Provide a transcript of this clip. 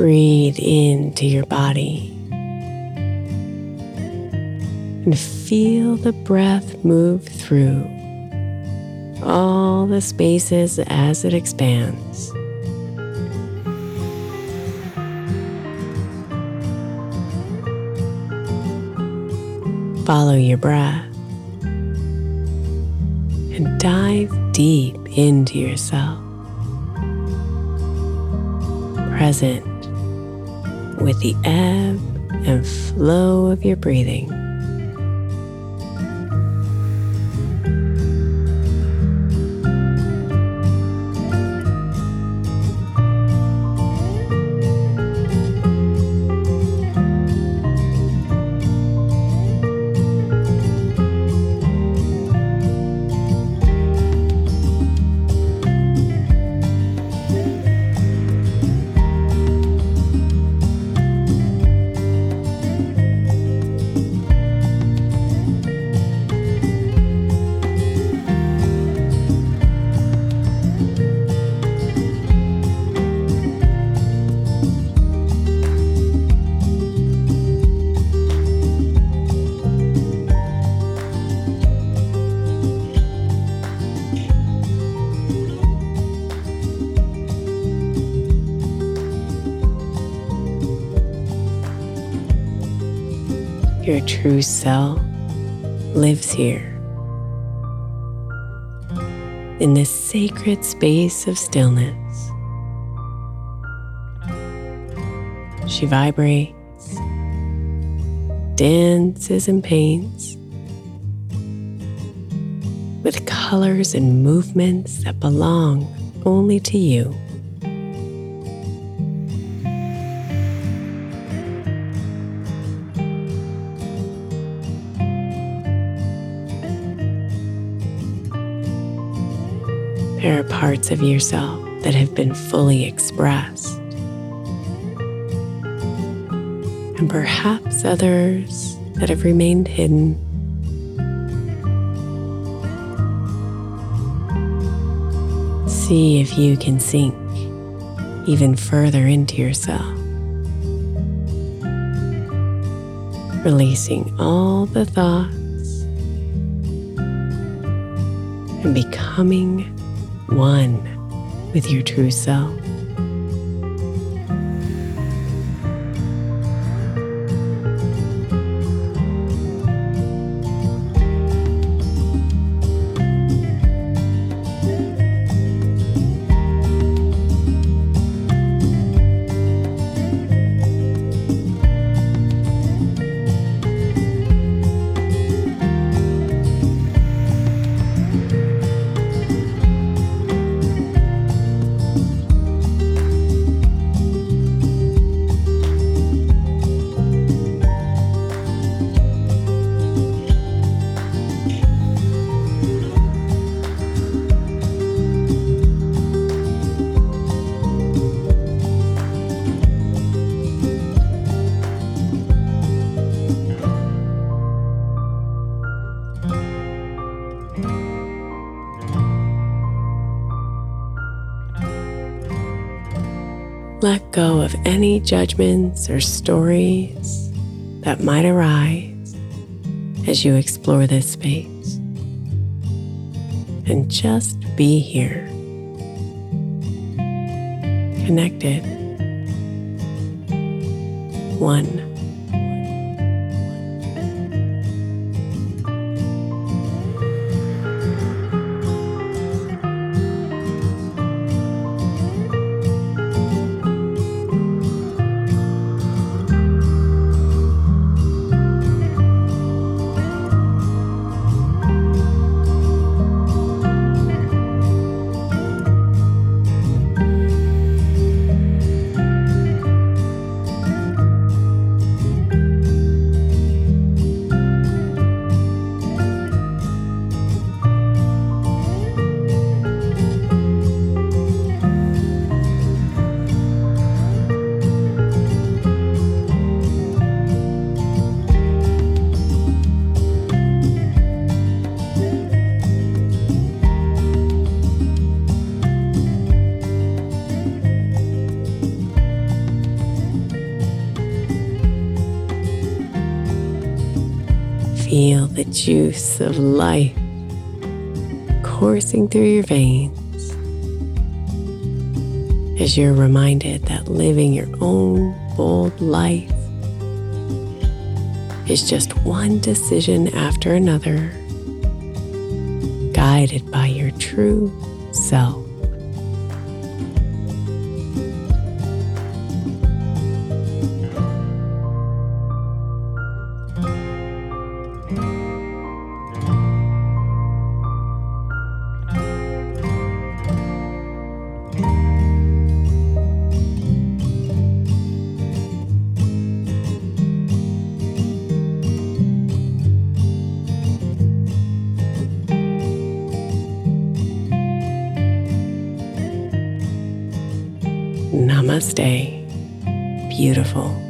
Breathe into your body and feel the breath move through all the spaces as it expands. Follow your breath and dive deep into yourself, present with the ebb and flow of your breathing. Your true self lives here in this sacred space of stillness. she vibrates, dances, and paints with colors and movements that belong only to you. Parts of yourself that have been fully expressed, and perhaps others that have remained hidden. See if you can sink even further into yourself, releasing all the thoughts and becoming one with your true self. Let go of any judgments or stories that might arise as you explore this space. And just be here, connected. One. Feel the juice of life coursing through your veins as you're reminded that living your own bold life is just one decision after another, guided by your true self. Namaste, beautiful.